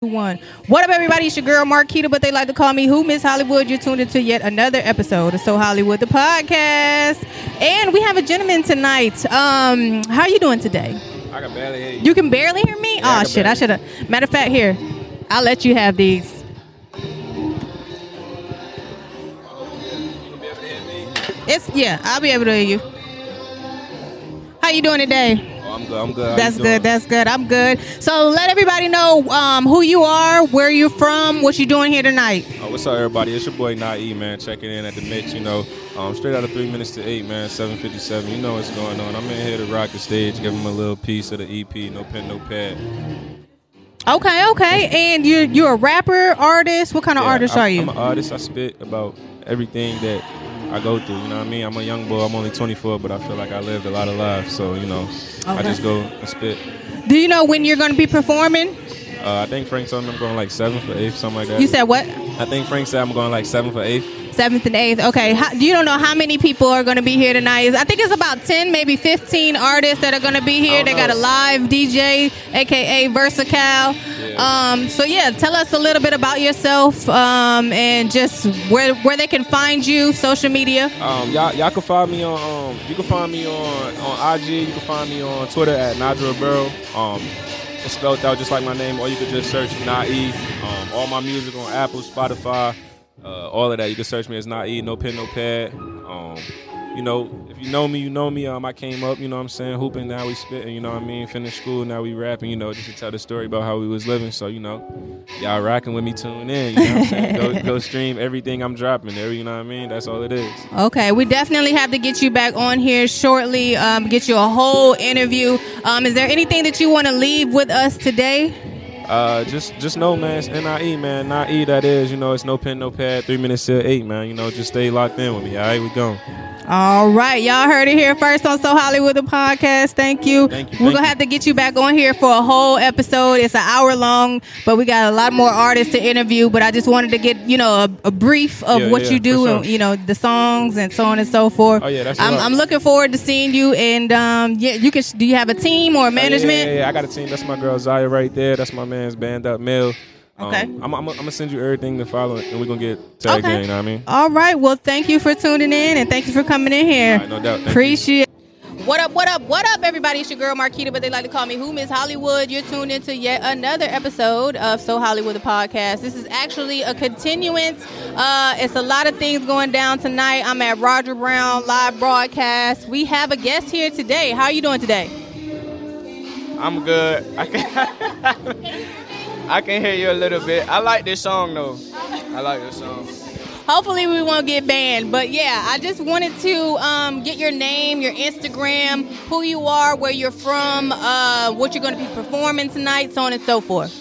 One. What up, everybody? It's your girl Marquita, but they like to call me Who Miss Hollywood. You're tuned into yet another episode of So Hollywood, the podcast, and we have a gentleman tonight. Um, how are you doing today? I can barely hear you. You can barely hear me. Yeah, oh can shit! I should have. Matter of fact, here, I'll let you have these. It's yeah. I'll be able to hear you. How you doing today? I'm good. I'm good. That's good. That's good. I'm good. So let everybody know um, who you are, where you're from, what you're doing here tonight. Oh, what's up, everybody? It's your boy Nae, man. Checking in at the mix. You know, um, straight out of three minutes to eight, man. Seven fifty-seven. You know what's going on. I'm in here to rock the stage, give them a little piece of the EP. No pen, no pad. Okay, okay. And you you're a rapper, artist. What kind of Yeah, artist I'm, are you? I'm an artist. I spit about everything that I go through. You know what I mean? I'm a young boy. I'm only 24, but I feel like I lived a lot of lives. So you know, I just go and spit. Do you know when you're going to be performing? Uh, I think Frank told me I'm going like seven for eighth, something like that. You said what? I think Frank said I'm going like seven for eighth. Seventh and eighth. Okay. How, you don't know how many people are going to be here tonight. I think it's about ten, maybe fifteen artists that are going to be here. They don't got a live DJ, aka Versacal. Yeah. Um, so yeah, tell us a little bit about yourself um, and just where where they can find you, social media. Um, y'all, y'all can find me on. Um, you can find me on on IG. You can find me on Twitter at Nadra Burrow. Um, it's spelled out just like my name, or you could just search Nae. Um, all my music on Apple, Spotify, uh, all of that. You can search me as Nae. No pen, no pad. Um, you know, if you know me, you know me. Um, I came up, you know what I'm saying, hooping, now we spitting, you know what I mean? Finished school, now we rapping, you know, just to tell the story about how we was living. So, you know, y'all rocking with me, tune in, you know what I'm saying? go, go stream everything I'm dropping there, you know what I mean? That's all it is. Okay, we definitely have to get you back on here shortly. Um, get you a whole interview. Um, is there anything that you want to leave with us today? Uh, just just know, man, it's N-I-E, man. Not E, that is. You know, it's no pen, no pad. Three minutes till eight, man. You know, just stay locked in with me. All right, we going. All right, y'all heard it here first on So Hollywood the podcast. Thank you. Thank you, We're thank gonna you. have to get you back on here for a whole episode. It's an hour long, but we got a lot more artists to interview. But I just wanted to get you know a, a brief of Yeah, what yeah, you do for and you know the songs and so on and so forth. Oh, yeah, that's I'm, right. I'm looking forward to seeing you. And um, yeah, you can. Do you have a team or Oh, management? Yeah, yeah, yeah. I got a team. That's my girl Zaya right there. That's my man's band up Mill. Um, Okay. I'm, I'm, I'm gonna send you everything to follow, and we're gonna get tagged Okay. in. You know what I mean? All right. Well, thank you for tuning in and thank you for coming in here. All right, no doubt. Thank you. Appreciate. What up? What up? What up, everybody? It's your girl Marquita, but they like to call me Who Miss Hollywood. You're tuned into yet another episode of So Hollywood the podcast. This is actually a continuance. Uh, it's a lot of things going down tonight. I'm at Roger Brown live broadcast. We have a guest here today. How are you doing today? I'm good. I can hear you a little bit. I like this song though. I like this song. Hopefully, we won't get banned. But yeah, I just wanted to um, get your name, your Instagram, who you are, where you're from, uh, what you're going to be performing tonight, so on and so forth.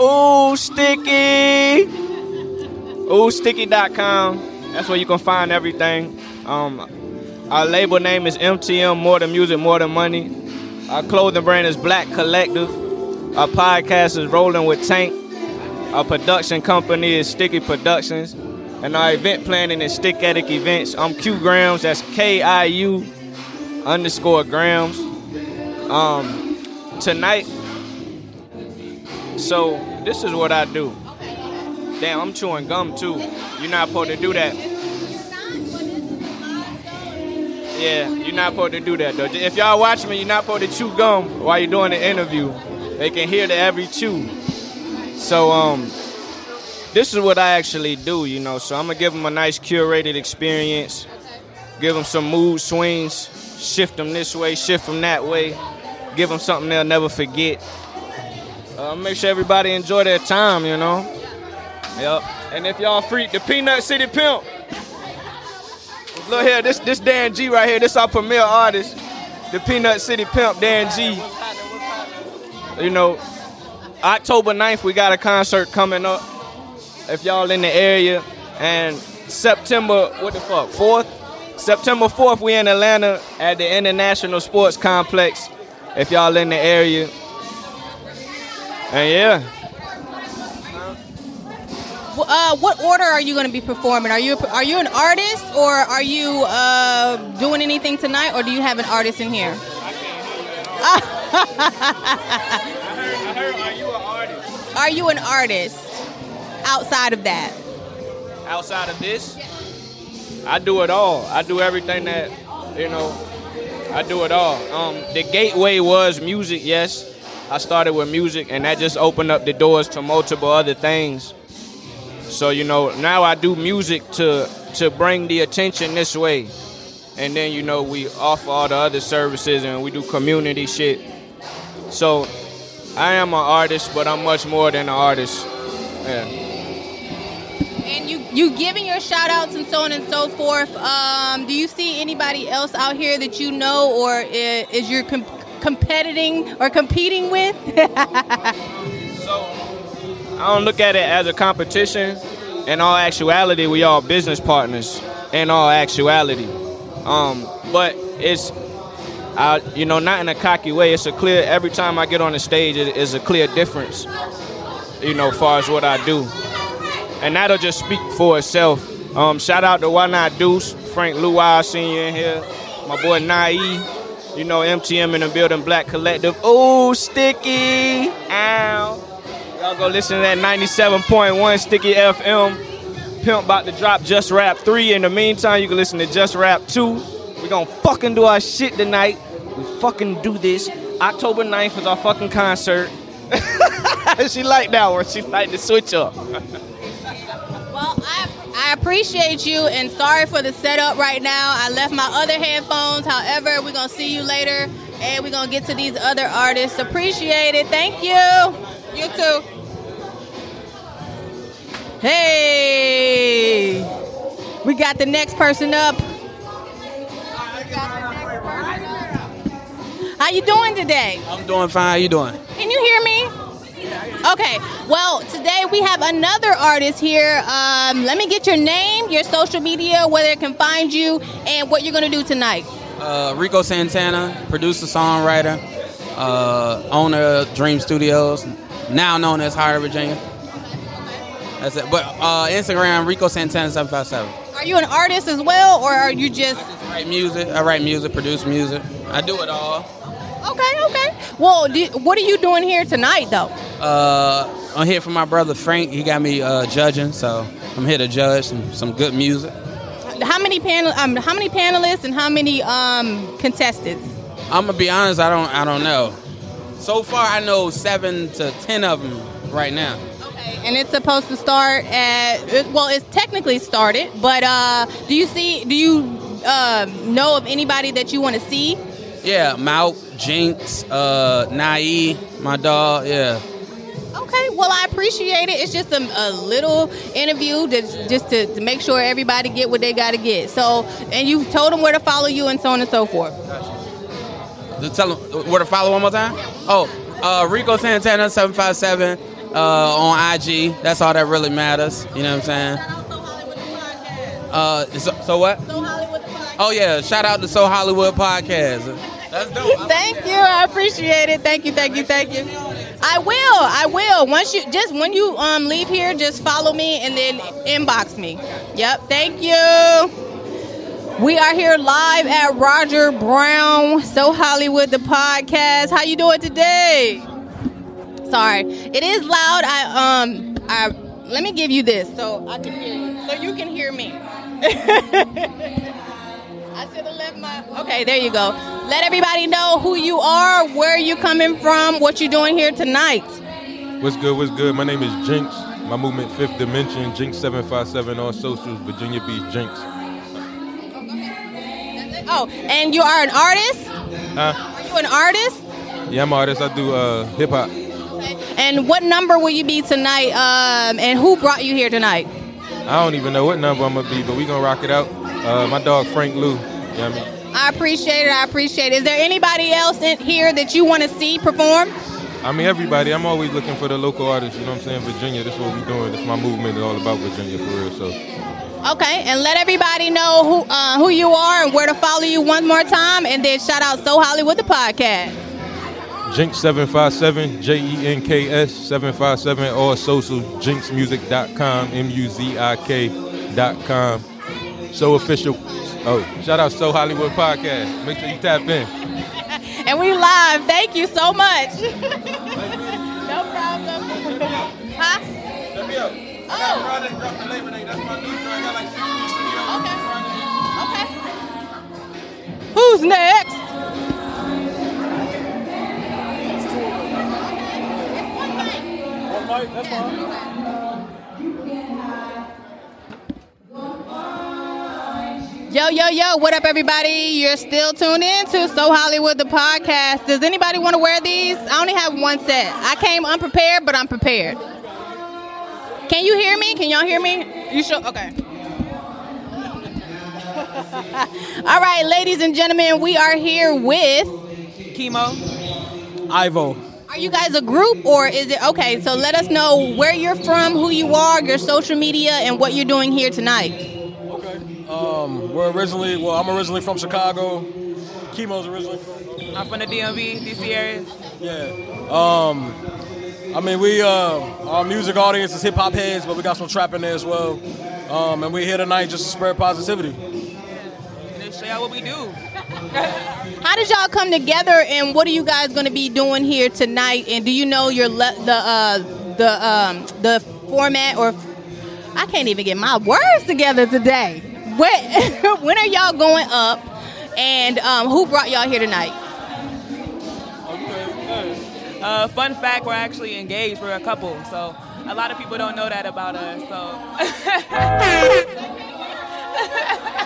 Ooh, sticky. Ooh, sticky.com. That's where you can find everything. Um, our label name is MTM More Than Music, More Than Money. Our clothing brand is Black Collective. Our podcast is Rolling with Tank. Our production company is Sticky Productions. And our event planning is Stick Attic Events. I'm Q Grams. That's K I U underscore Grams. Um, tonight, so this is what I do. Damn, I'm chewing gum too. You're not supposed to do that. Yeah, you're not supposed to do that though. If y'all watch me, you're not supposed to chew gum while you're doing the interview. They can hear the every chew. So um, this is what I actually do, you know. So I'm gonna give them a nice curated experience, give them some mood swings, shift them this way, shift them that way, give them something they'll never forget. Uh, make sure everybody enjoy their time, you know. Yep. And if y'all freak, the Peanut City Pimp. Look here, this this Dan G right here. This our premier artist, the Peanut City Pimp, Dan G. You know, October 9th we got a concert coming up. If y'all in the area, and September what the fuck 4th, September 4th we in Atlanta at the International Sports Complex. If y'all in the area, and yeah. Uh, what order are you going to be performing? Are you are you an artist or are you uh, doing anything tonight, or do you have an artist in here? I heard, are you an are you an artist outside of that? Outside of this, I do it all. I do everything that you know. I do it all. Um, the gateway was music. Yes, I started with music, and that just opened up the doors to multiple other things. So you know, now I do music to to bring the attention this way, and then you know we offer all the other services and we do community shit. So I am an artist, but I'm much more than an artist. Yeah. And you you giving your shout outs and so on and so forth. Um, do you see anybody else out here that you know or is, is you're com- competing or competing with? So I don't look at it as a competition. In all actuality, we all business partners. In all actuality, um, but it's, I, you know, not in a cocky way. It's a clear. Every time I get on the stage, it is a clear difference. You know, far as what I do, and that'll just speak for itself. Um, shout out to Why Not Deuce, Frank Luau, senior in here, my boy Nai. You know, MTM in the building, Black Collective. Oh, Sticky, ow. Y'all go listen to that 97.1 Sticky FM. Pimp about to drop Just Rap 3. In the meantime, you can listen to Just Rap 2. We gonna fucking do our shit tonight. We fucking do this. October 9th is our fucking concert. she like that one. She like the switch up. Well, I, I appreciate you and sorry for the setup right now. I left my other headphones. However, we're going to see you later and we're going to get to these other artists. Appreciate it. Thank you. You too. Hey, we got the next person up. How you doing today? I'm doing fine. How you doing? Can you hear me? Okay. Well, today we have another artist here. Um, let me get your name, your social media, where they can find you, and what you're going to do tonight. Uh, Rico Santana, producer, songwriter, uh, owner of Dream Studios, now known as Higher Virginia. That's it. But uh, Instagram, Rico Santana seven five seven. Are you an artist as well, or are you just I write music. I write music, produce music. I do it all. okay? Okay. Well, do, what are you doing here tonight, though? Uh, I'm here for my brother Frank. He got me uh, judging, so I'm here to judge some, some good music. How many panel? Um, how many panelists and how many um, contestants? I'm gonna be honest. I don't. I don't know. So far, I know seven to ten of them right now. And it's supposed to start at well, it's technically started, but uh, do you see? Do you uh, know of anybody that you want to see? Yeah, Mout, Jinx, uh, Nai, my dog. Yeah. Okay, well, I appreciate it. It's just a, a little interview to, just to, to make sure everybody get what they got to get. So, and you told them where to follow you and so on and so forth. To tell them where to follow one more time. Oh, uh, Rico Santana seven five seven uh, on IG. That's all that really matters. You know what I'm saying? Uh, so, so what? Oh yeah, shout out to So Hollywood podcast. That's dope. Thank you. I appreciate it. Thank you. Thank you. Thank you. I will. I will. Once you just when you um leave here, just follow me and then inbox me. Yep. Thank you. We are here live at Roger Brown, So Hollywood, the podcast. How you doing today? Sorry, it is loud. I um I let me give you this so I can hear you, so you can hear me. I should have left my. Okay, there you go. Let everybody know who you are, where you coming from, what you doing here tonight. What's good? What's good? My name is Jinx. My movement Fifth Dimension, Jinx seven five seven on socials, Virginia Beach Jinx. Oh, and you are an artist. Huh? Are you an artist? Yeah, I'm an artist. I do uh, hip hop. And what number will you be tonight? Um, and who brought you here tonight? I don't even know what number I'm gonna be, but we gonna rock it out. Uh, my dog Frank Lou. You know I mean? I appreciate it. I appreciate it. Is there anybody else in here that you want to see perform? I mean everybody. I'm always looking for the local artists. You know what I'm saying? Virginia. This is what we doing. This my movement is all about Virginia for real. So Okay, and let everybody know who uh, who you are and where to follow you one more time, and then shout out So Hollywood the podcast. Jinx seven five seven J E N K S seven five seven or social jinxmusic.com M U Z I K dot com. So official. Oh, shout out So Hollywood podcast. Make sure you tap in. And we live. Thank you so much. no problem. video. I got a project dropped for Labor Day. That's my new. I got like 16. Okay. Okay. Who's next? One mic, that's fine. Yo, yo, yo, what up, everybody? You're still tuned in to So Hollywood, the podcast. Does anybody want to wear these? I only have one set. I came unprepared, but I'm prepared. Can you hear me? Can y'all hear me? You sure? Okay. All right, ladies and gentlemen, we are here with. Keimo. Ivo. Are you guys a group or is it okay? So let us know where you're from, who you are, your social media, and what you're doing here tonight. Okay. Um, we're originally, well, I'm originally from Chicago. Keimo's originally from. I'm from the DMV, DC area. Yeah. Um, I mean, we, uh, our music audience is hip hop heads, but we got some trap in there as well. Um, and we're here tonight just to spread positivity. Y'all what we do. How did y'all come together, and what are you guys going to be doing here tonight? And do you know your le- the uh, the um, the format or I can't even get my words together today. When when are y'all going up? And um, who brought y'all here tonight? Uh, fun fact, we're actually engaged. We're a couple, so a lot of people don't know that about us. So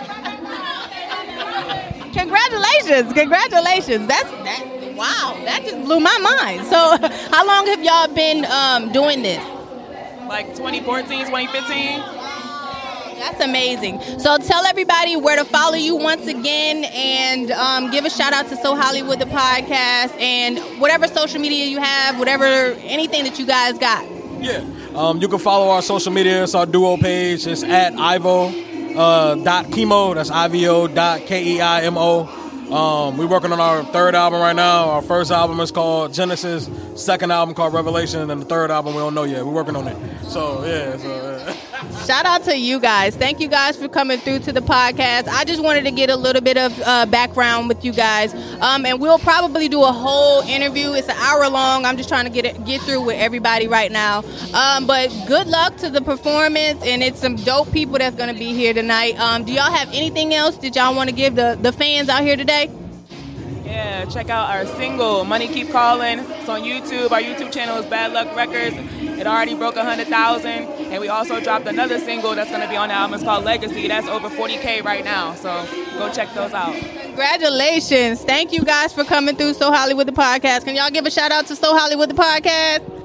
Congratulations! Congratulations! That's that. Wow, that just blew my mind. So, how long have y'all been um, doing this? like 2014, 2015. That's amazing. So tell everybody where to follow you once again and um, give a shout out to So Hollywood, the podcast, and whatever social media you have, whatever, anything that you guys got. Yeah. Um, you can follow our social media. It's our duo page. It's at Ivo uh, dot keimo. That's I V O dot K E I M O. Um, we're working on our third album right now. Our first album is called Genesis. Second album called Revelation, and the third album we don't know yet. We're working on it. So yeah. So, yeah. Shout out to you guys. Thank you guys for coming through to the podcast. I just wanted to get a little bit of uh, background with you guys, um, and we'll probably do a whole interview. It's an hour long. I'm just trying to get it, get through with everybody right now. Um, but good luck to the performance, and it's some dope people that's going to be here tonight. Um, do y'all have anything else that y'all want to give the the fans out here today? Yeah, check out our single, Money Keep Calling. It's on YouTube. Our YouTube channel is Bad Luck Records. It already broke 100,000. And we also dropped another single that's going to be on the album. It's called Legacy. That's over 40K right now. So go check those out. Congratulations. Thank you guys for coming through So Hollywood the podcast. Can y'all give a shout out to So Hollywood the podcast?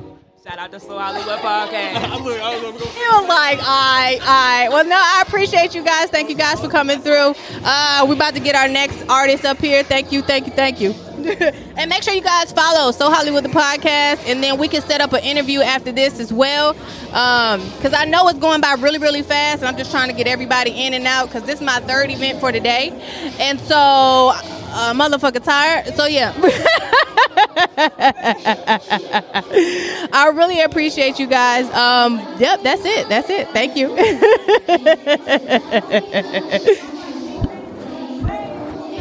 Shout out to Slow Hollywood Podcast. I'm looking, I don't. You were like, all right, all right. Well, no, I appreciate you guys. Thank you guys for coming through. Uh, we're about to get our next artist up here. Thank you, thank you, thank you. and make sure you guys follow So Hollywood the podcast, and then we can set up an interview after this as well. Because I know it's going by really, really fast, and I'm just trying to get everybody in and out. Because this is my third event for today, and so uh, motherfucker tired. So yeah. I really appreciate you guys. Um, yep, that's it. That's it. Thank you.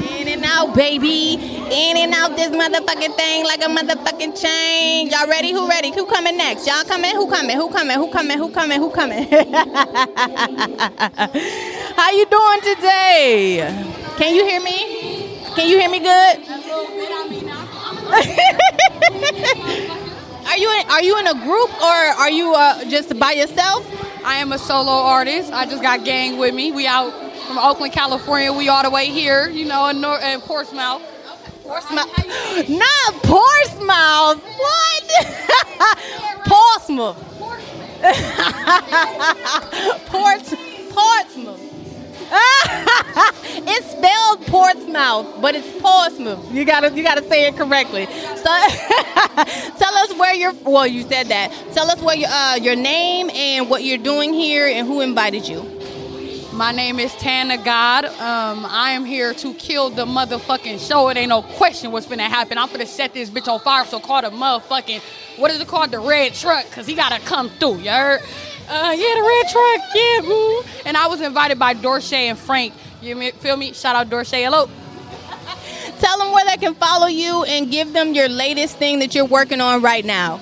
In and out, baby. In and out this motherfucking thing like a motherfucking chain. Y'all ready? Who ready? Who coming next? Y'all coming? Who coming? Who coming? Who coming? Who coming? Who coming? How you doing today? Can you hear me? Can you hear me good? are you in, are you in a group or are you uh, just by yourself? I am a solo artist. I just got gang with me. We out from Oakland, California. We all the way here, you know, in, Nor- in Portsmouth. Portsmouth. Not Portsmouth. What? Portsmouth. Ports Portsmouth. it's spelled Portsmouth, but it's Portsmouth. You gotta you gotta say it correctly. So tell us where you're. Well, you said that. Tell us where your uh, your name and what you're doing here and who invited you. My name is Tana God. Um, I am here to kill the motherfucking show. It ain't no question what's gonna happen. I'm gonna set this bitch on fire. So call the motherfucking what is it called? The red truck, cause he gotta come through. You heard? Uh, yeah, the red truck. Yeah, boo. And I was invited by Dorsey and Frank. You feel me? Shout out Dorsey. Hello. Tell them where they can follow you and give them your latest thing that you're working on right now.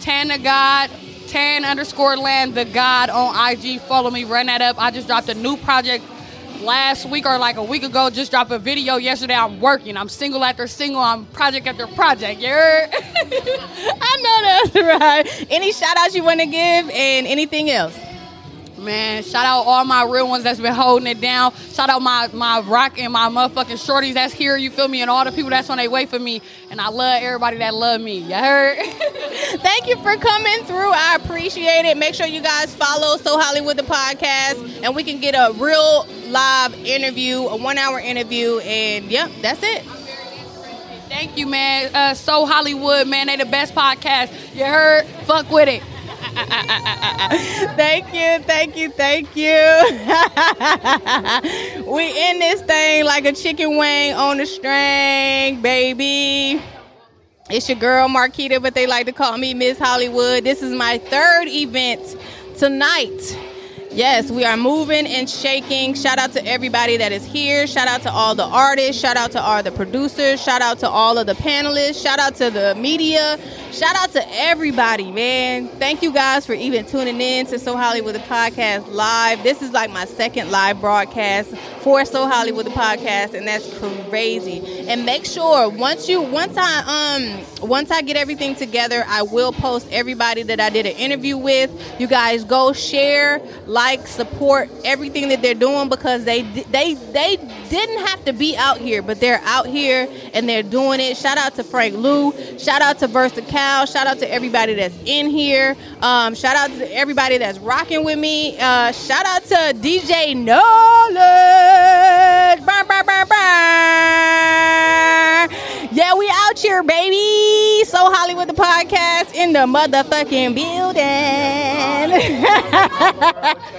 Tana God tan underscore land the God on IG. Follow me, run that up. I just dropped a new project last week or like a week ago. Just dropped a video yesterday. I'm working. I'm single after single. I'm project after project. You? I know that's right. Any shout outs you want to give and anything else? Man, shout out all my real ones that's been holding it down. Shout out my my rock and my motherfucking shorties that's here. You feel me? And all the people that's on their way for me. And I love everybody that love me. You heard? Thank you for coming through. I appreciate it. Make sure you guys follow So Hollywood the podcast, and we can get a real live interview, a one hour interview, and yep, that's it. Thank you, man. Uh, so Hollywood, man, they the best podcast. You heard? Fuck with it. thank you, thank you, thank you. we in this thing like a chicken wing on a string, baby. It's your girl Marquita, but they like to call me Miss Hollywood. This is my third event tonight. Yes, we are moving and shaking. Shout out to everybody that is here. Shout out to all the artists. Shout out to all the producers. Shout out to all of the panelists. Shout out to the media. Shout out to everybody, man. Thank you guys for even tuning in to So Hollywood the podcast live. This is like my second live broadcast for So Hollywood the podcast, and that's crazy. And make sure once you once I um once I get everything together, I will post everybody that I did an interview with. You guys go share, like, support everything that they're doing because they they they didn't have to be out here, but they're out here and they're doing it. Shout out to Frank Lou. Shout out to Versacal. Shout out to everybody that's in here. Um, shout out to everybody that's rocking with me. Uh, shout out to DJ Knowledge. Yeah, we out here, baby. So Hollywood the podcast in the motherfucking building.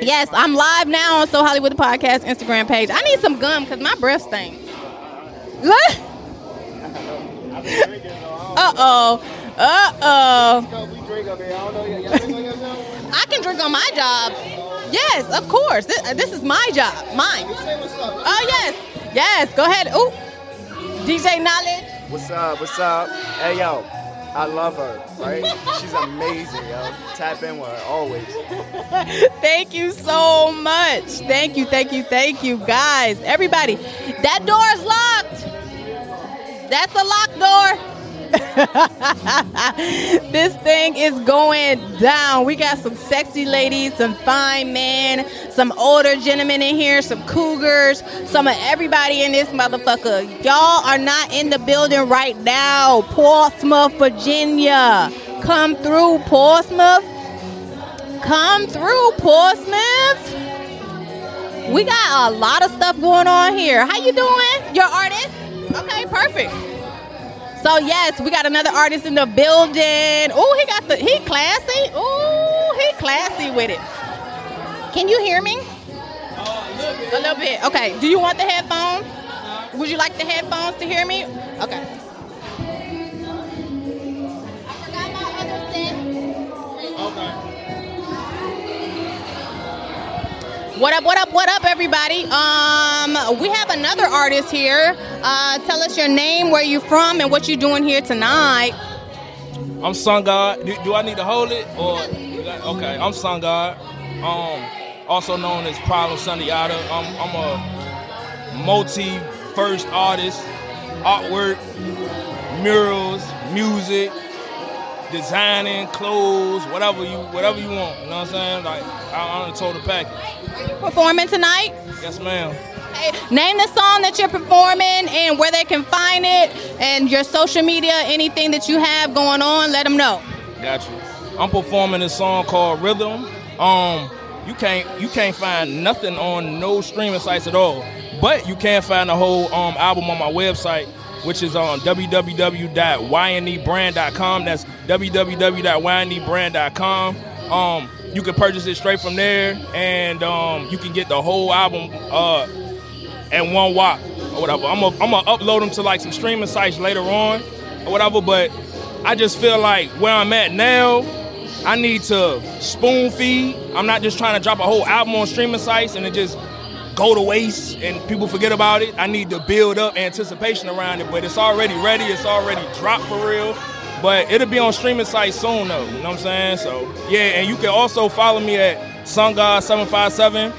yes, I'm live now on So Hollywood the podcast Instagram page. I need some gum because my breath stinks. What? Uh oh. Uh oh. I can drink on my job. Yes, of course. This, this is my job. Mine. Oh, yes. Yes, go ahead. Ooh. DJ Knowledge. What's up? What's up? Hey, yo. I love her, right? She's amazing, yo. Tap in with her always. thank you so much. Thank you, thank you, thank you, guys. Everybody, that door is locked. That's a locked door. this thing is going down. We got some sexy ladies, some fine men, some older gentlemen in here, some cougars, some of everybody in this motherfucker. Y'all are not in the building right now. Portsmouth, Virginia. Come through, Portsmouth. Come through, Portsmouth. We got a lot of stuff going on here. How you doing? Your artist? Okay, perfect. So yes, we got another artist in the building. Oh, he got the he classy. Oh, he classy with it. Can you hear me? a, little bit. Okay. Do you want the headphones? Would you like the headphones to hear me? Okay. What up, what up, what up, everybody? Um, we have another artist here. Uh, tell us your name, where you're from, and what you're doing here tonight. I'm Sun God. Do, do I need to hold it? Or okay, I'm Sun God. Um, also known as Problem Otter. I'm, I'm a multi-first artist, artwork, murals, music, designing, clothes, whatever you whatever you want. You know what I'm saying? Like I, I'm a total package. Are you performing tonight? Yes, ma'am. Hey, name the song that you're performing and where they can find it, and your social media, anything that you have going on. Let them know. Got you. I'm performing a song called Rhythm. Um, you can't you can't find nothing on no streaming sites at all, but you can find the whole um album on my website which is on www.ynebrand.com. That's www.ynebrand.com. Um, you can purchase it straight from there, and um, you can get the whole album uh, at one wop or whatever. I'm gonna I'm upload them to like some streaming sites later on or whatever. But I just feel like where I'm at now, I need to spoon feed. I'm not just trying to drop a whole album on streaming sites and it just go to waste and people forget about it. I need to build up anticipation around it, but it's already ready. It's already dropped for real. But it'll be on streaming sites soon, though. You know what I'm saying? So yeah, and you can also follow me at SunGod757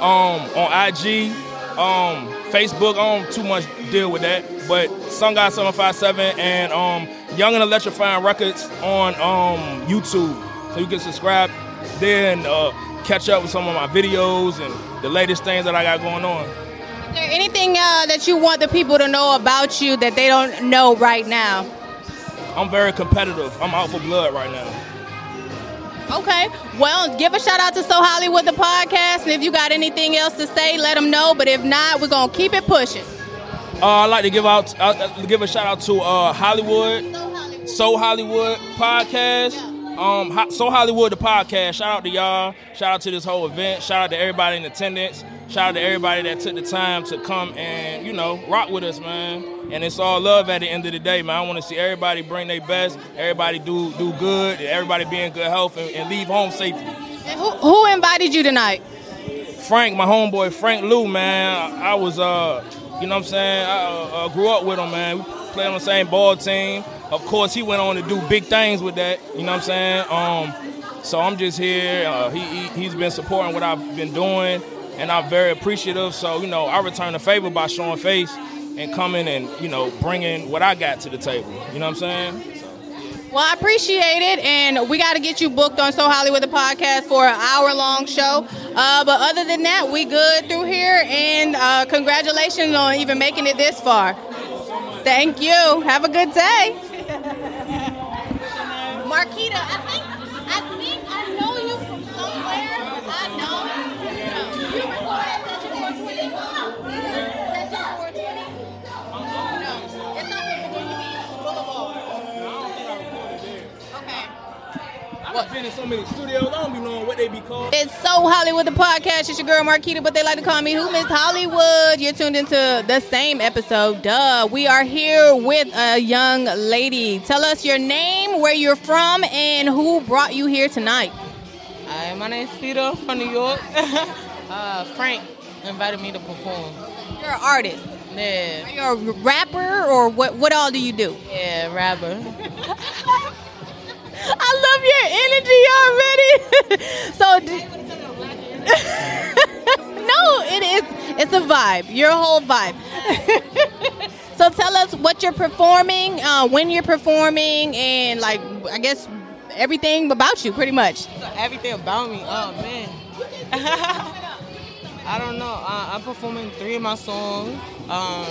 um, on IG, um, Facebook. I don't too much deal with that, but SunGod757 and um, Young and Electrifying Records on um, YouTube, so you can subscribe then uh, catch up with some of my videos and the latest things that I got going on. Is there anything uh, that you want the people to know about you that they don't know right now? I'm very competitive. I'm out for blood right now. Okay. Well, give a shout out to So Hollywood the podcast, and if you got anything else to say, let them know. But if not, we're gonna keep it pushing. Uh, I'd like to give out, uh, uh, give a shout out to uh, Hollywood, So Hollywood podcast. Um, So Hollywood the podcast. Shout out to y'all. Shout out to this whole event. Shout out to everybody in attendance. Shout out to everybody that took the time to come and you know rock with us, man. And it's all love at the end of the day, man. I want to see everybody bring their best. Everybody do do good. Everybody be in good health and, and leave home safely. And who, who invited you tonight? Frank, my homeboy Frank Lou, man. I, I was, uh, you know what I'm saying? I uh, uh, grew up with him, man. We played on the same ball team. Of course, he went on to do big things with that. You know what I'm saying? Um, so I'm just here. Uh, he, he he's been supporting what I've been doing, and I'm very appreciative. So you know, I return the favor by showing face and coming and you know bringing what I got to the table. You know what I'm saying? Well, I appreciate it, and we got to get you booked on So Hollywood the podcast for an hour long show. Uh, but other than that, we good through here, and uh, congratulations on even making it this far. Thank you. Have a good day. Marquita, I've been in so many studios. I don't be knowing what they be called. It's So Hollywood, the podcast. It's your girl Marquita, but they like to call me Who Miss Hollywood. You're tuned into the same episode. Duh. We are here with a young lady. Tell us your name, where you're from, and who brought you here tonight. Hi, my name's Peter from New York. uh, Frank invited me to perform. You're an artist. Yeah. Are you a rapper, or what? What all do you do? Yeah, rapper. I love your energy already. so, no, it is. It's a vibe. Your whole vibe. so, tell us what you're performing, uh, when you're performing, and like, I guess everything about you, pretty much. Everything about me. Oh man. I don't know. Uh, I'm performing three of my songs. Um,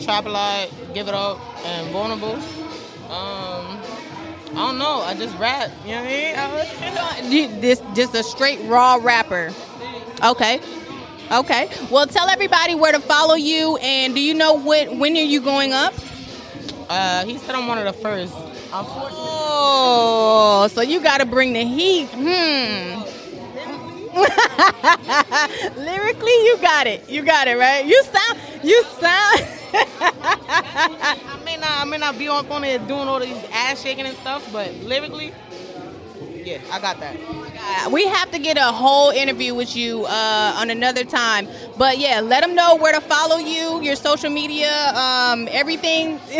Trap a Give It Up, and Vulnerable. Um, I don't know. I just rap. You know what I mean? You- This just a straight raw rapper. Okay. Okay. Well, tell everybody where to follow you, and do you know what when are you going up? Uh, he said I'm one of the first. Oh, so you got to bring the heat. Hmm. Lyrically, you got it. You got it, right? You sound. You sound. I may not, I may not be on phone there doing all these ass shaking and stuff, but lyrically, yeah, I got that. we have to get a whole interview with you uh, on another time. But yeah, let them know where to follow you, your social media, um, everything.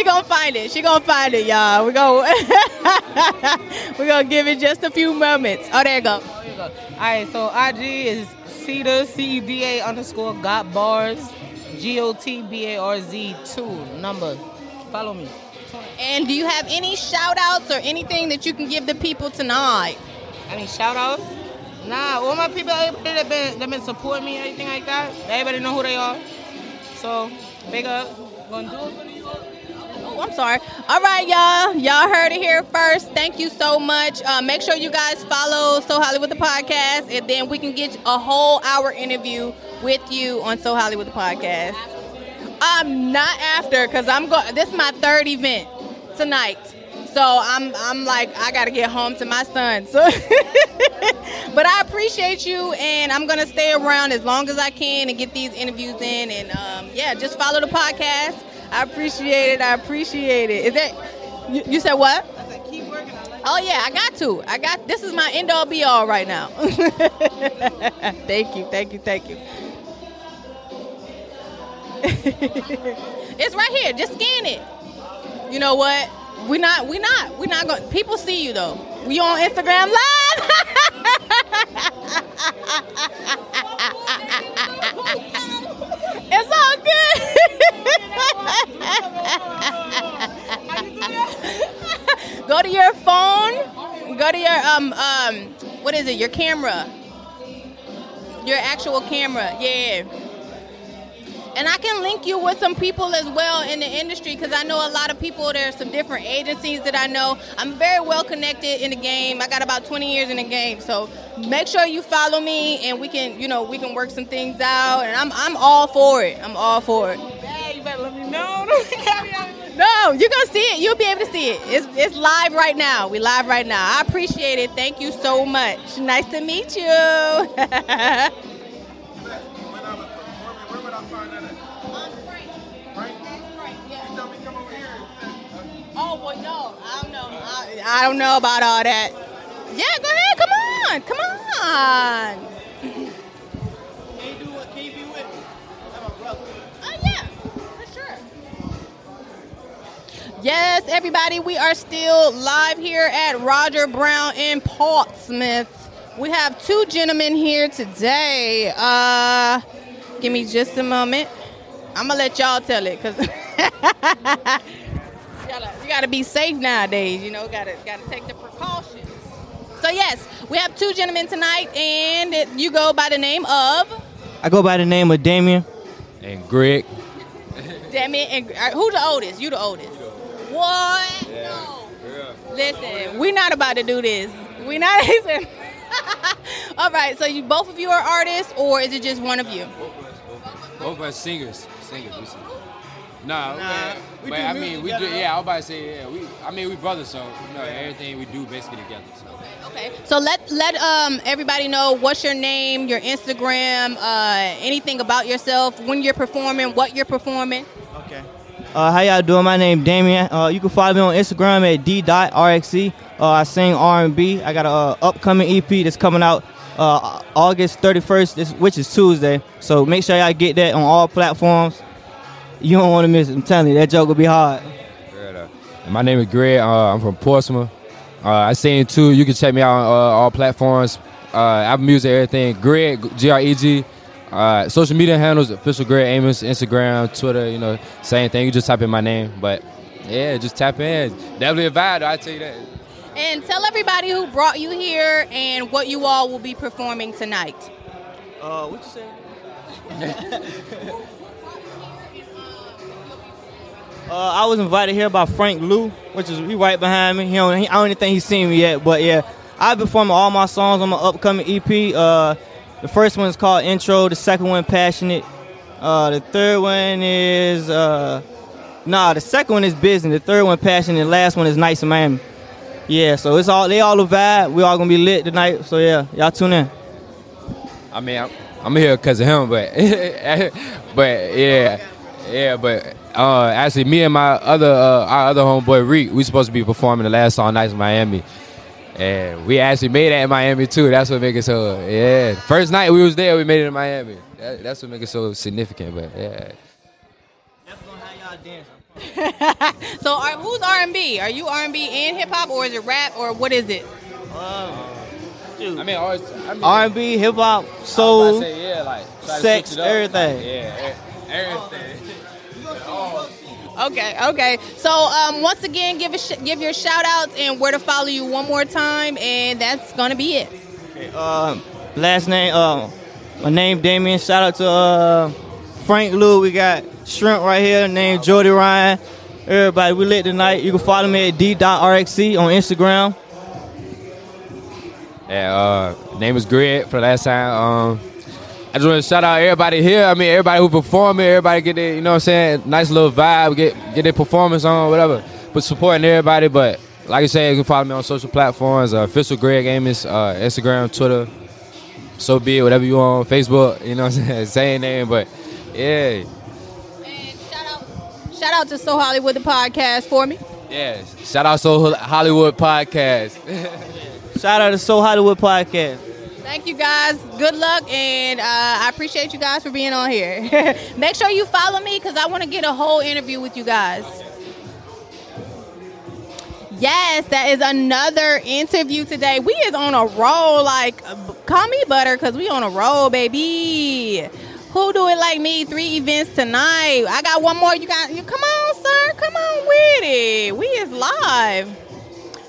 She gonna find it. She gonna find it, y'all. We go. we gonna give it just a few moments. Oh, there you go. Oh, there you go. All right, so IG is Ceda C E D A underscore got bars G O T B A R Z two number. Follow me. And do you have any shout outs or anything that you can give the people tonight? Any shout outs? Nah, all my people, everybody that been that been supporting me, anything like that. Everybody know who they are. So big up. Gonna do it for New York. Oh, I'm sorry. All right, y'all. Y'all heard it here first. Thank you so much. Uh, make sure you guys follow So Hollywood the podcast, and then we can get a whole hour interview with you on So Hollywood the podcast. I'm not after because I'm going. This is my third event tonight, so I'm I'm like I gotta get home to my son. So, but I appreciate you, and I'm gonna stay around as long as I can and get these interviews in, and um, yeah, just follow the podcast. I appreciate it. I appreciate it. Is that you, you said what? I said keep working. Like Oh yeah, I got to. I got this is my end all be all right now. thank you, thank you, thank you. it's right here. Just scan it. You know what? We not. We not. We not going. People see you though. We on Instagram live. go to your phone. Go to your um um. What is it? Your camera. Your actual camera. Yeah. And I can link you with some people as well in the industry because I know a lot of people. There's some different agencies that I know. I'm very well connected in the game. I got about 20 years in the game, so make sure you follow me and we can, you know, we can work some things out. And I'm, I'm all for it. I'm all for it. You better let me know. No, you're gonna see it. You'll be able to see it. It's, it's live right now. We live right now. I appreciate it. Thank you so much. Nice to meet you. Oh well, no, I don't know. I, I don't know about all that. Yeah, go ahead. Come on, come on. Yes, everybody, we are still live here at Roger Brown in Portsmouth. We have two gentlemen here today. Uh, give me just a moment. I'm gonna let y'all tell it because you gotta be safe nowadays. You know, gotta gotta take the precautions. So yes, we have two gentlemen tonight, and it- you go by the name of I go by the name of Damien. And Greg. Damien. And uh, who the oldest? You the oldest. What? No. Listen, we're not about to do this. We're not even. All right. So you both of you are artists, or is it just one of you? Both of us singers. Singers. We sing. Nah, Nah, but, we but do I mean, we do. Yeah, I was about to say, yeah, we. I mean, we brothers, so you know, everything we do basically together. So. Okay. So let let um everybody know what's your name, your Instagram, uh, anything about yourself, when you're performing, what you're performing. Uh, how y'all doing? My name Damian. Uh, you can follow me on Instagram at d.rxe. Uh, I sing R&B. I got a uh, upcoming EP that's coming out uh, August 31st, which is Tuesday. So make sure y'all get that on all platforms. You don't want to miss it. I'm telling you, that joke will be hard. My name is Greg. Uh, I'm from Portsmouth. I sing too. You can check me out on all platforms. Apple Music, everything. Greg, G R G. Uh, social media handles, official Greg Amos, Instagram, Twitter, you know, same thing. You just type in my name. But yeah, just tap in. Definitely a vibe, though, I tell you that. And tell everybody who brought you here and what you all will be performing tonight. Uh, what you say? Uh, I was invited here by Frank Lou, which is he right behind me. He don't, he, I don't even think he's seen me yet, but yeah, I perform all my songs on my upcoming EP. Uh, the first one is called Intro. The second one, Passionate. Uh, the third one is uh, nah. The second one is Business. The third one, Passionate. The last one is Nights in Miami. Yeah, so it's all they all a vibe. We all gonna be lit tonight. So yeah, y'all tune in. I mean, I'm, I'm here because of him, but but yeah, yeah, but uh, actually, me and my other uh, our other homeboy Reek, we supposed to be performing the last song nights in Miami, and we actually made it in Miami too. That's what make it so yeah. First night we was there, we made it in Miami. That, that's what make it so significant. But yeah, So are, who's R&B? Are you R&B and hip hop, or is it rap, or what is it? Uh, I mean, I mean, R&B, hip hop, soul, say, yeah, like sex, switch it up. everything. Like, yeah, everything. Okay, okay. So um, once again, give a sh- give your shout outs and where to follow you one more time, and that's gonna be it. Um, last name, uh, my name Damien. Shout out to uh, Frank Lou. We got Shrimp right here, named Jody Ryan. Everybody, we lit tonight. You can follow me at d.rxe on Instagram. Yeah, uh, name is Greg for the last time. Um, I just want to shout out everybody here. I mean, everybody who performing, everybody get their, you know what I'm saying, nice little vibe, get get their performance on, whatever. But supporting everybody. But like I said, you can follow me on social platforms, uh, official Greg Amos, uh, Instagram, Twitter, so be it, whatever you on, Facebook, you know what I'm saying, same name. But yeah, And shout out, Shout out to So Hollywood the podcast for me. yeah. Shout out to So Hollywood Podcast. Shout out to So Hollywood Podcast. Thank you guys. Good luck, and uh, I appreciate you guys for being on here. Make sure you follow me because I want to get a whole interview with you guys. Yes, that is another interview today. We is on a roll. Like, call me butter because we on a roll, baby. Who do it like me? Three events tonight. I got one more. You got you. Come on, sir. Come on with it. We is live.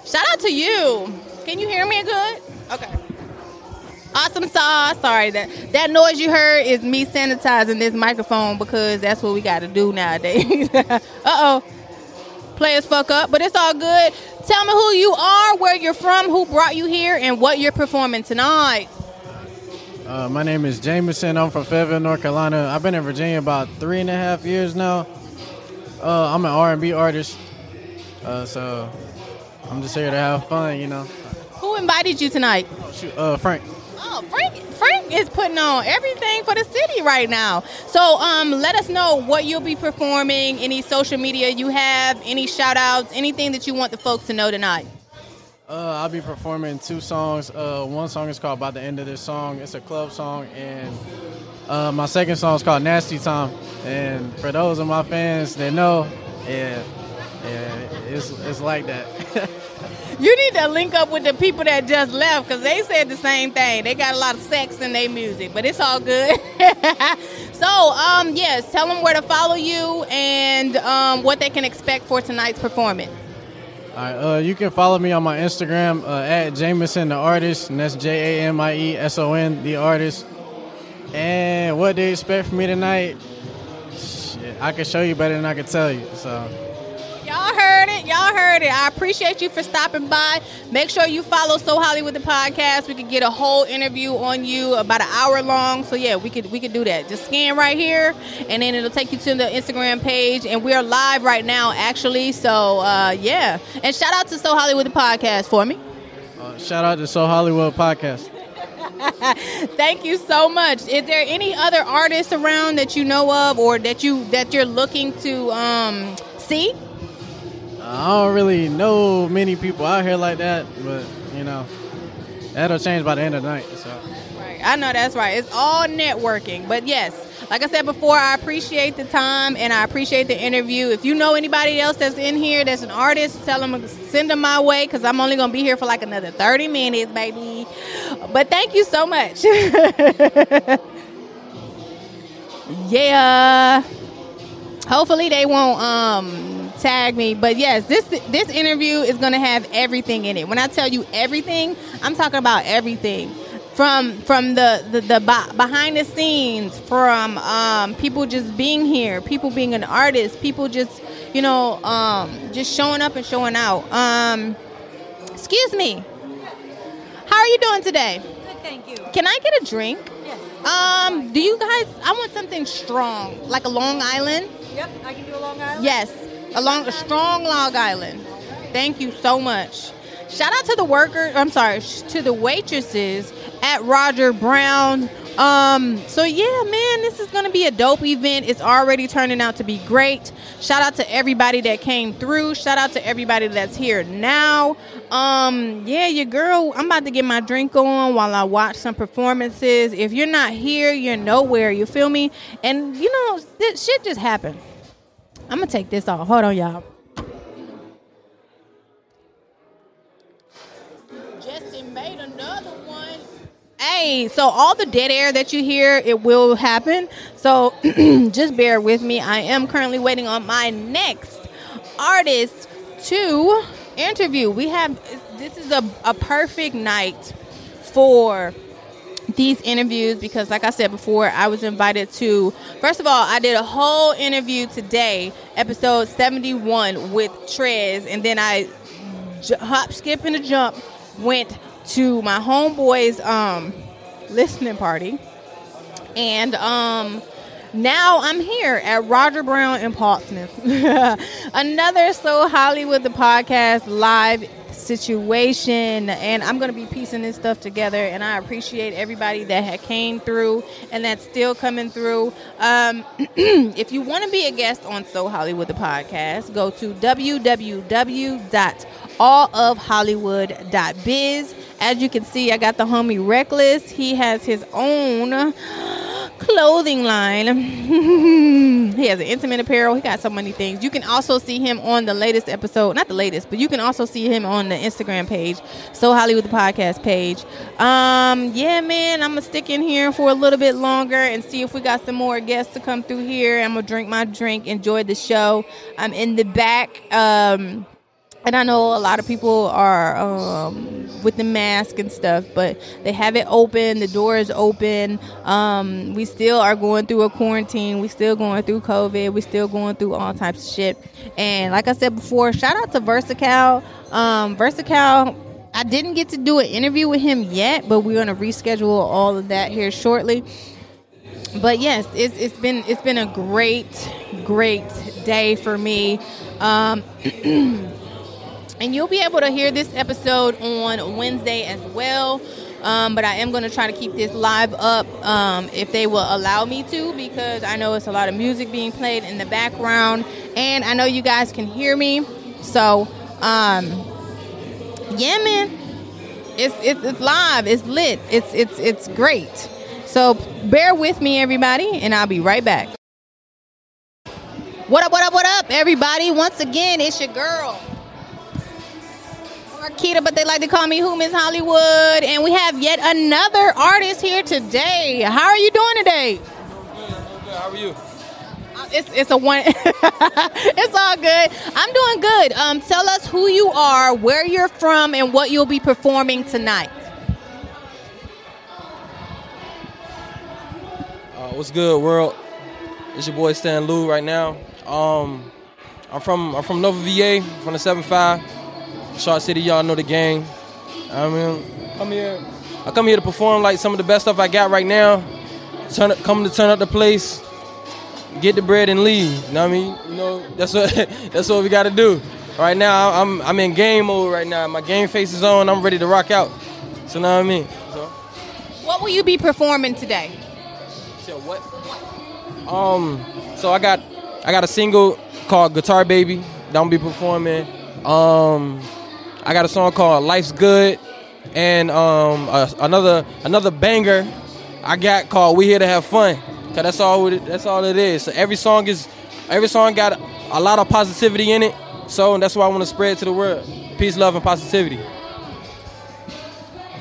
Shout out to you. Can you hear me good? Okay. Awesome sauce. Sorry that that noise you heard is me sanitizing this microphone because that's what we got to do nowadays. uh oh. Players fuck up, but it's all good. Tell me who you are, where you're from, who brought you here, and what you're performing tonight. Uh, my name is Jameson. I'm from Fayetteville, North Carolina. I've been in Virginia about three and a half years now. Uh, I'm an R&B artist, uh, so I'm just here to have fun, you know. Who invited you tonight? Shoot, uh, Frank. Oh, Frank! Frank is putting on everything for the city right now. So, um, let us know what you'll be performing. Any social media you have, any shout outs, anything that you want the folks to know tonight. Uh, I'll be performing two songs. Uh, one song is called "By the End of This Song." It's a club song, and uh, my second song is called "Nasty Time." And for those of my fans that know, yeah, yeah, it's it's like that. You need to link up with the people that just left because they said the same thing. They got a lot of sex in their music, but it's all good. so, um, yes, tell them where to follow you and um, what they can expect for tonight's performance. All right, uh, you can follow me on my Instagram uh, at Jameson the artist, and that's J A M I E S O N the artist. And what they expect from me tonight, shit, I can show you better than I can tell you. So. Y'all heard it. Y'all heard it. I appreciate you for stopping by. Make sure you follow So Hollywood the podcast. We could get a whole interview on you about an hour long. So yeah, we could we could do that. Just scan right here, and then it'll take you to the Instagram page. And we're live right now, actually. So uh, yeah, and shout out to So Hollywood the podcast for me. Uh, shout out to So Hollywood podcast. Thank you so much. Is there any other artists around that you know of, or that you that you're looking to um, see? I don't really know many people out here like that, but you know, that'll change by the end of the night. So. Right. I know that's right. It's all networking. But yes, like I said before, I appreciate the time and I appreciate the interview. If you know anybody else that's in here that's an artist, tell them send them my way because I'm only gonna be here for like another 30 minutes, baby. But thank you so much. yeah. Hopefully they won't um tag me. But yes, this this interview is gonna have everything in it. When I tell you everything, I'm talking about everything. From from the the, the behind the scenes, from um, people just being here, people being an artist, people just you know um, just showing up and showing out. Um, excuse me, how are you doing today? Good, thank you. Can I get a drink? Yes. Um, do you guys? I want something strong, like a Long Island. Yep, I can do a Long Island. Yes, a long, a strong Long Island. Thank you so much. Shout out to the worker. I'm sorry, to the waitresses at Roger Brown. Um, so yeah, man, this is gonna be a dope event. It's already turning out to be great. Shout out to everybody that came through. Shout out to everybody that's here now. Um, yeah, your girl, I'm about to get my drink on while I watch some performances. If you're not here, you're nowhere. You feel me? And you know, this shit just happened. I'm gonna take this off. Hold on, y'all. Justin made another one. Hey, so all the dead air that you hear, it will happen. So just bear with me. I am currently waiting on my next artist to interview. We have this is a, a perfect night for these interviews because like i said before i was invited to first of all i did a whole interview today episode 71 with trez and then i j- hop skip and a jump went to my homeboy's um, listening party. And um, now i'm here at roger brown in portsmouth. Another so hollywood the podcast live situation and i'm going to be piecing this stuff together and i appreciate everybody that had came through and that's still coming through um, if you want to be a guest on so hollywood the podcast go to www.allofhollywood.biz As you can see, I got the homie Reckless. He has his own clothing line. he has an intimate apparel. He got so many things. You can also see him on the latest episode, not the latest, but you can also see him on the Instagram page, So Hollywood the podcast page. Um, yeah, man, I'm gonna stick in here for a little bit longer and see if we got some more guests to come through here. I'm gonna drink my drink, enjoy the show. I'm in the back. Um, and I know a lot of people are um, with the mask and stuff, but they have it open. The door is open. Um, we still are going through a quarantine. We still going through COVID. We still going through all types of shit. And like I said before, shout out to Versacal. Um, Versacal. I didn't get to do an interview with him yet, but we're gonna reschedule all of that here shortly. But yes, it's, it's been it's been a great great day for me. And you'll be able to hear this episode on Wednesday as well. Um, but I am going to try to keep this live up um, if they will allow me to because I know it's a lot of music being played in the background. And I know you guys can hear me. So, um, yeah, man. It's, it's, it's live. It's lit. It's, it's, it's great. So bear with me, everybody, and I'll be right back. What up, what up, what up, everybody? Once again, it's your girl. Marquita, but they like to call me Who Miss Hollywood. And we have yet another artist here today. How are you doing today? How are you? Uh, It's, it's a one. it's all good. I'm doing good. Um, tell us who you are, where you're from, and what you'll be performing tonight. Uh, what's good, world? It's your boy Stan Lou right now. Um, I'm from I'm from Nova VA, from the 75. Short City, y'all know the game. I mean, come here. I come here to perform like some of the best stuff I got right now. Turn, come to turn up the place, get the bread and leave. You know what I mean? You know that's what that's what we got to do. Right now, I'm I'm in game mode right now. My game face is on. I'm ready to rock out. So know what I mean? So, What will you be performing today? so what? Um, so I got I got a single called Guitar Baby that I'm gonna be performing. Um, I got a song called Life's Good, and um, a, another another banger I got called We Here to Have Fun. Cause that's all that's all it is. So every song is every song got a lot of positivity in it. So that's why I want to spread to the world. Peace, love, and positivity.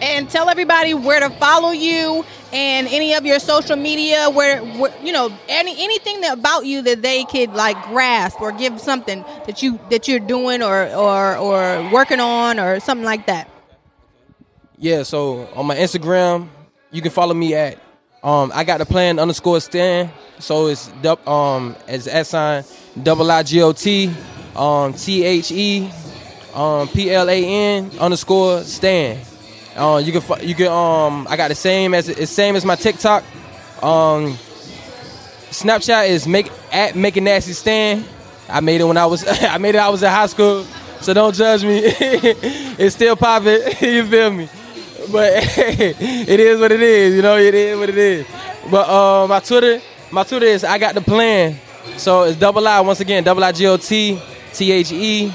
And tell everybody where to follow you and any of your social media where, where you know any anything that about you that they could like grasp or give something that you that you're doing or or or working on or something like that Yeah, so on my Instagram, you can follow me at um I got the plan underscore stand. So it's um as at sign double I G O T um T H E um P L A N underscore stand. Uh, you can you can um I got the same as it's same as my TikTok. Um Snapchat is make at make a nasty stand. I made it when I was I made it I was in high school. So don't judge me. it's still popping. you feel me? But it is what it is, you know, it is what it is. But uh, my Twitter, my Twitter is I got the plan. So it's double I once again, double I G O T T H E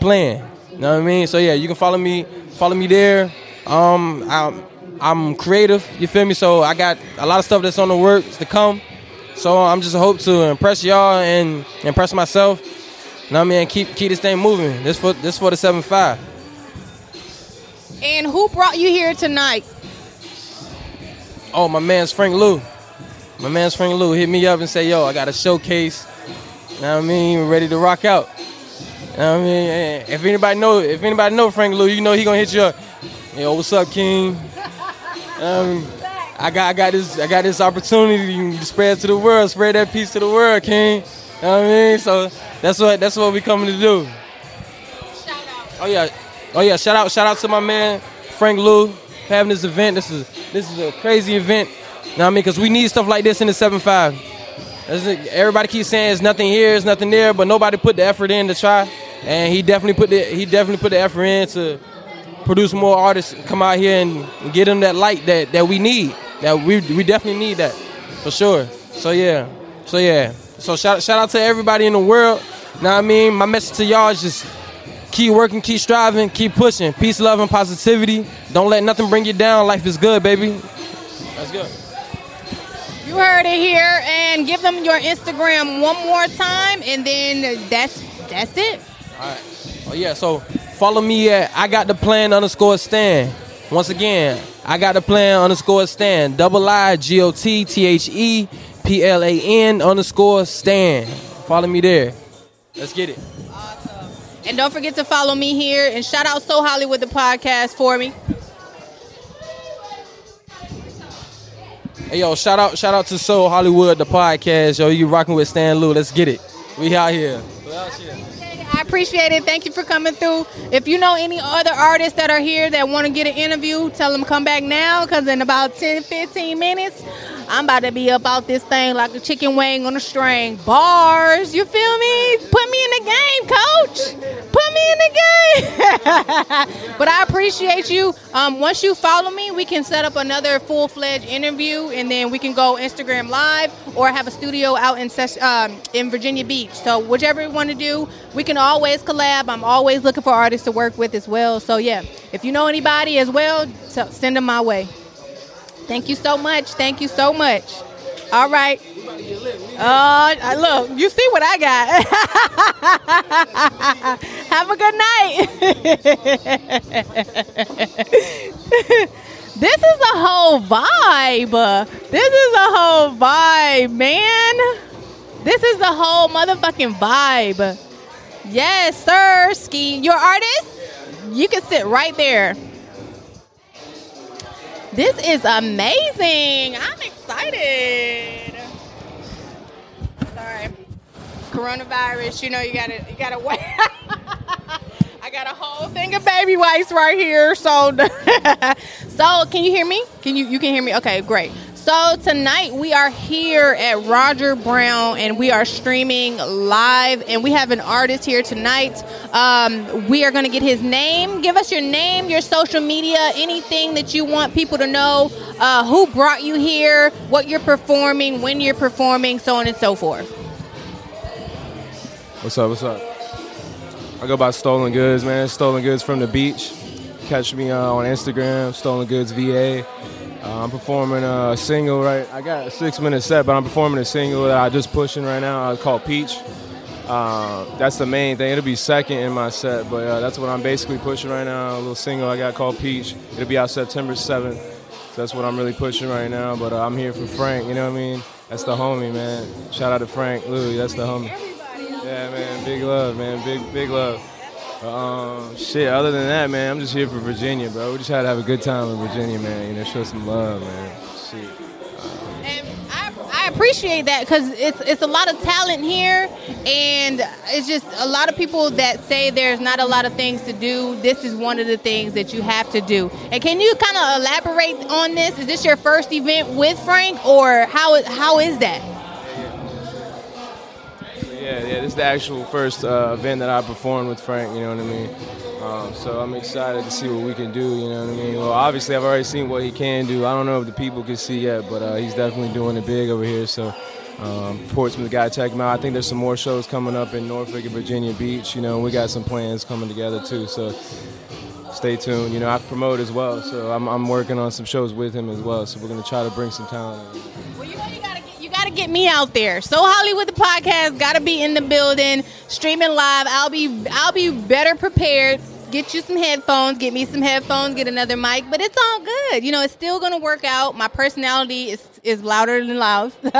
plan. You know what I mean? So yeah, you can follow me, follow me there. Um, I'm, I'm creative. You feel me? So I got a lot of stuff that's on the works to come. So I'm just hope to impress y'all and impress myself. You know what I mean? Keep keep this thing moving. This for this for the seven five. and who brought you here tonight Oh, my man's Frank Lou. My man's Frank Lou hit me up and say, "Yo, I got a showcase." You know what I mean? Ready to rock out. You know what I mean? If anybody know, if anybody know Frank Lou, you know he gonna hit you up. Yo, what's up, King? Um, I got, I got this, I got this opportunity to spread to the world, spread that peace to the world, King. You know what I mean? So that's what, that's what we coming to do. Oh yeah, oh yeah! Shout out, shout out to my man Frank Lou for having this event. This is this is a crazy event. You know what I mean? Because we need stuff like this in the seven five. Everybody keeps saying there's nothing here, there's nothing there, but nobody put the effort in to try. And he definitely put the he definitely put the effort in to produce more artists, come out here and, get them that light that, that we need. That we we definitely need that for sure. So yeah, so yeah. So shout shout out to everybody in the world. Know what I mean? My message to y'all is just keep working, keep striving, keep pushing. Peace, love, and positivity. Don't let nothing bring you down. Life is good, baby. That's good. You heard it here, and give them your Instagram one more time, and then that's that's it. All right. Oh yeah. So follow me at I got the plan underscore stand. Once again, I got the plan underscore stand. Double I G O T T H E P L A N underscore stand. Follow me there. Let's get it. And don't forget to follow me here, and shout out So Hollywood the podcast for me. Hey yo, shout out, shout out to So Hollywood, the podcast. Yo, you rocking with Stan Lou. Let's get it. We out here. I appreciate it. Thank you for coming through. If you know any other artists that are here that want to get an interview, tell them come back now because in about 10, 15 minutes, I'm about to be about this thing like a chicken wing on a string. Bars, you feel me? Put me in the game, coach. Put me in the game. but I appreciate you. Um, once you follow me, we can set up another full fledged interview, and then we can go Instagram live or have a studio out in Ses- um, in Virginia Beach. So whichever you want to do, we can always collab. I'm always looking for artists to work with as well. So yeah, if you know anybody as well, send them my way. Thank you so much. Thank you so much. All right. Uh, look, you see what I got. Have a good night. this is a whole vibe. This is a whole vibe, man. This is a whole motherfucking vibe. Yes, sir. Ski, your artist, you can sit right there. This is amazing. I'm excited. Sorry. Coronavirus, you know you gotta you gotta wait. I got a whole thing of baby wipes right here. So So can you hear me? Can you you can hear me? Okay, great. So tonight we are here at Roger Brown and we are streaming live and we have an artist here tonight. Um, we are going to get his name. Give us your name, your social media, anything that you want people to know, uh, who brought you here, what you're performing, when you're performing, so on and so forth. What's up? What's up? I go by Stolen Goods, man. Stolen Goods from the beach. Catch me uh, on Instagram, Stolen Goods VA. Uh, I'm performing a single right. I got a six minute set, but I'm performing a single that I just pushing right now. Uh, called Peach. Uh, that's the main thing. It'll be second in my set, but uh, that's what I'm basically pushing right now. A little single I got called Peach. It'll be out September 7th. So that's what I'm really pushing right now. But uh, I'm here for Frank. You know what I mean? That's the homie, man. Shout out to Frank Louis. That's the homie. Yeah, man. Big love, man. Big, big love. Um, shit. Other than that, man, I'm just here for Virginia, bro. We just had to have a good time in Virginia, man. You know, show some love, man. Shit. I appreciate that because it's it's a lot of talent here, and it's just a lot of people that say there's not a lot of things to do. This is one of the things that you have to do. And can you kind of elaborate on this? Is this your first event with Frank, or how how is that? Yeah, yeah. This is the actual first uh, event that I performed with Frank. You know what I mean? Um, so I'm excited to see what we can do. You know what I mean? Well, obviously I've already seen what he can do. I don't know if the people can see yet, but uh, he's definitely doing it big over here. So. Um, Portsmouth got to check him out. I think there's some more shows coming up in Norfolk and Virginia Beach. You know, we got some plans coming together too. So stay tuned. You know, I promote as well, so I'm, I'm working on some shows with him as well. So we're gonna try to bring some talent. in. You got to get me out there. So Hollywood the podcast got to be in the building, streaming live. I'll be I'll be better prepared. Get you some headphones. Get me some headphones. Get another mic. But it's all good. You know, it's still gonna work out. My personality is is louder than loud. but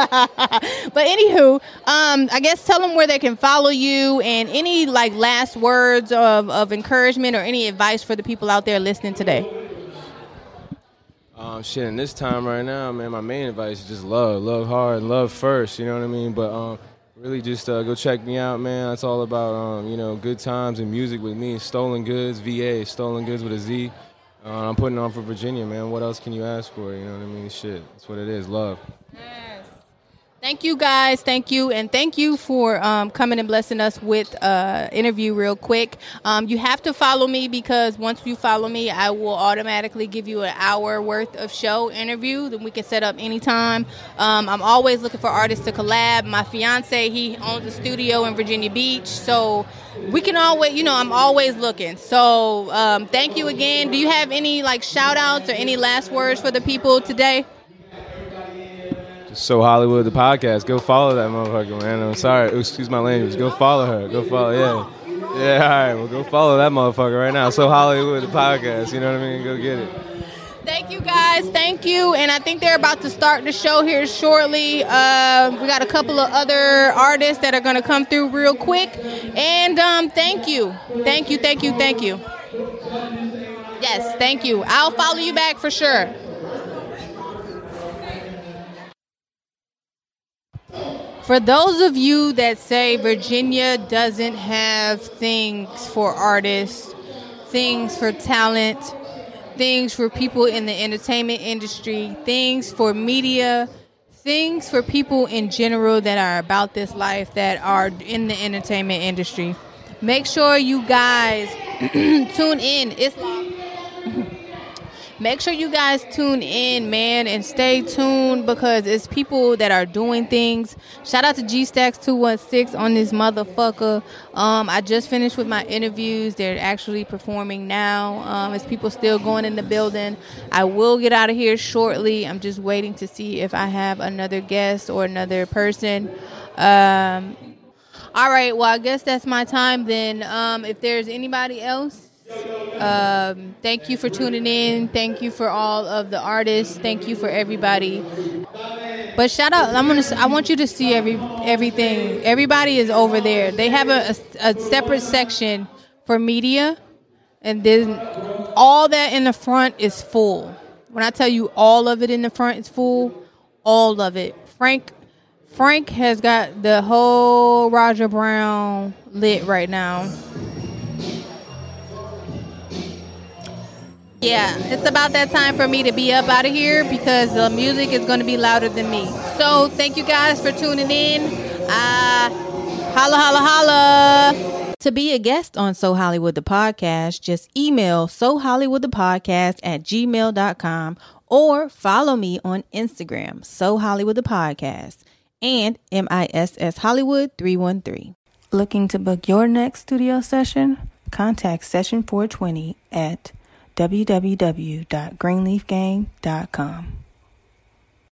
anywho, um, I guess tell them where they can follow you and any like last words of, of encouragement or any advice for the people out there listening today. Um, shit, in this time right now, man, my main advice is just love, love hard, love first. You know what I mean? But um, really, just uh, go check me out, man. It's all about um, you know good times and music with me. Stolen Goods, VA, Stolen Goods with a Z. Uh, I'm putting on for Virginia, man. What else can you ask for? You know what I mean? Shit, that's what it is. Love. Thank you guys. Thank you. And thank you for um, coming and blessing us with uh interview real quick. Um, you have to follow me because once you follow me, I will automatically give you an hour worth of show interview. Then we can set up anytime. Um, I'm always looking for artists to collab. My fiance, he owns a studio in Virginia Beach. So we can always, you know, I'm always looking. So um, thank you again. Do you have any like shout outs or any last words for the people today? So Hollywood, the podcast. Go follow that motherfucker, man. I'm sorry. Excuse my language. Go follow her. Go follow. Yeah. Yeah. All right. Well, go follow that motherfucker right now. So Hollywood, the podcast. You know what I mean? Go get it. Thank you guys. Thank you. And I think they're about to start the show here shortly. Uh, we got a couple of other artists that are going to come through real quick. And um, thank you. Thank you. Thank you. Thank you. Yes, thank you. I'll follow you back for sure. For those of you that say Virginia doesn't have things for artists, things for talent, things for people in the entertainment industry, things for media, things for people in general that are about this life that are in the entertainment industry, make sure you guys tune in. It's Make sure you guys tune in, man, and stay tuned because it's people that are doing things. Shout out to G Stacks 216 on this motherfucker. Um, I just finished with my interviews. They're actually performing now. Um, it's people still going in the building. I will get out of here shortly. I'm just waiting to see if I have another guest or another person. Um, all right, well, I guess that's my time then. Um, if there's anybody else, um, thank you for tuning in. Thank you for all of the artists. Thank you for everybody. But shout out! I'm gonna. I want you to see every everything. Everybody is over there. They have a, a, a separate section for media, and then all that in the front is full. When I tell you all of it in the front is full, all of it. Frank Frank has got the whole Roger Brown lit right now. Yeah, it's about that time for me to be up out of here because the music is going to be louder than me. So thank you guys for tuning in. Uh, holla, holla, holla. To be a guest on So Hollywood the Podcast, just email So Hollywood the Podcast at gmail.com or follow me on Instagram, So Hollywood the Podcast and MISS Hollywood 313. Looking to book your next studio session? Contact Session 420 at www.greenleafgang.com.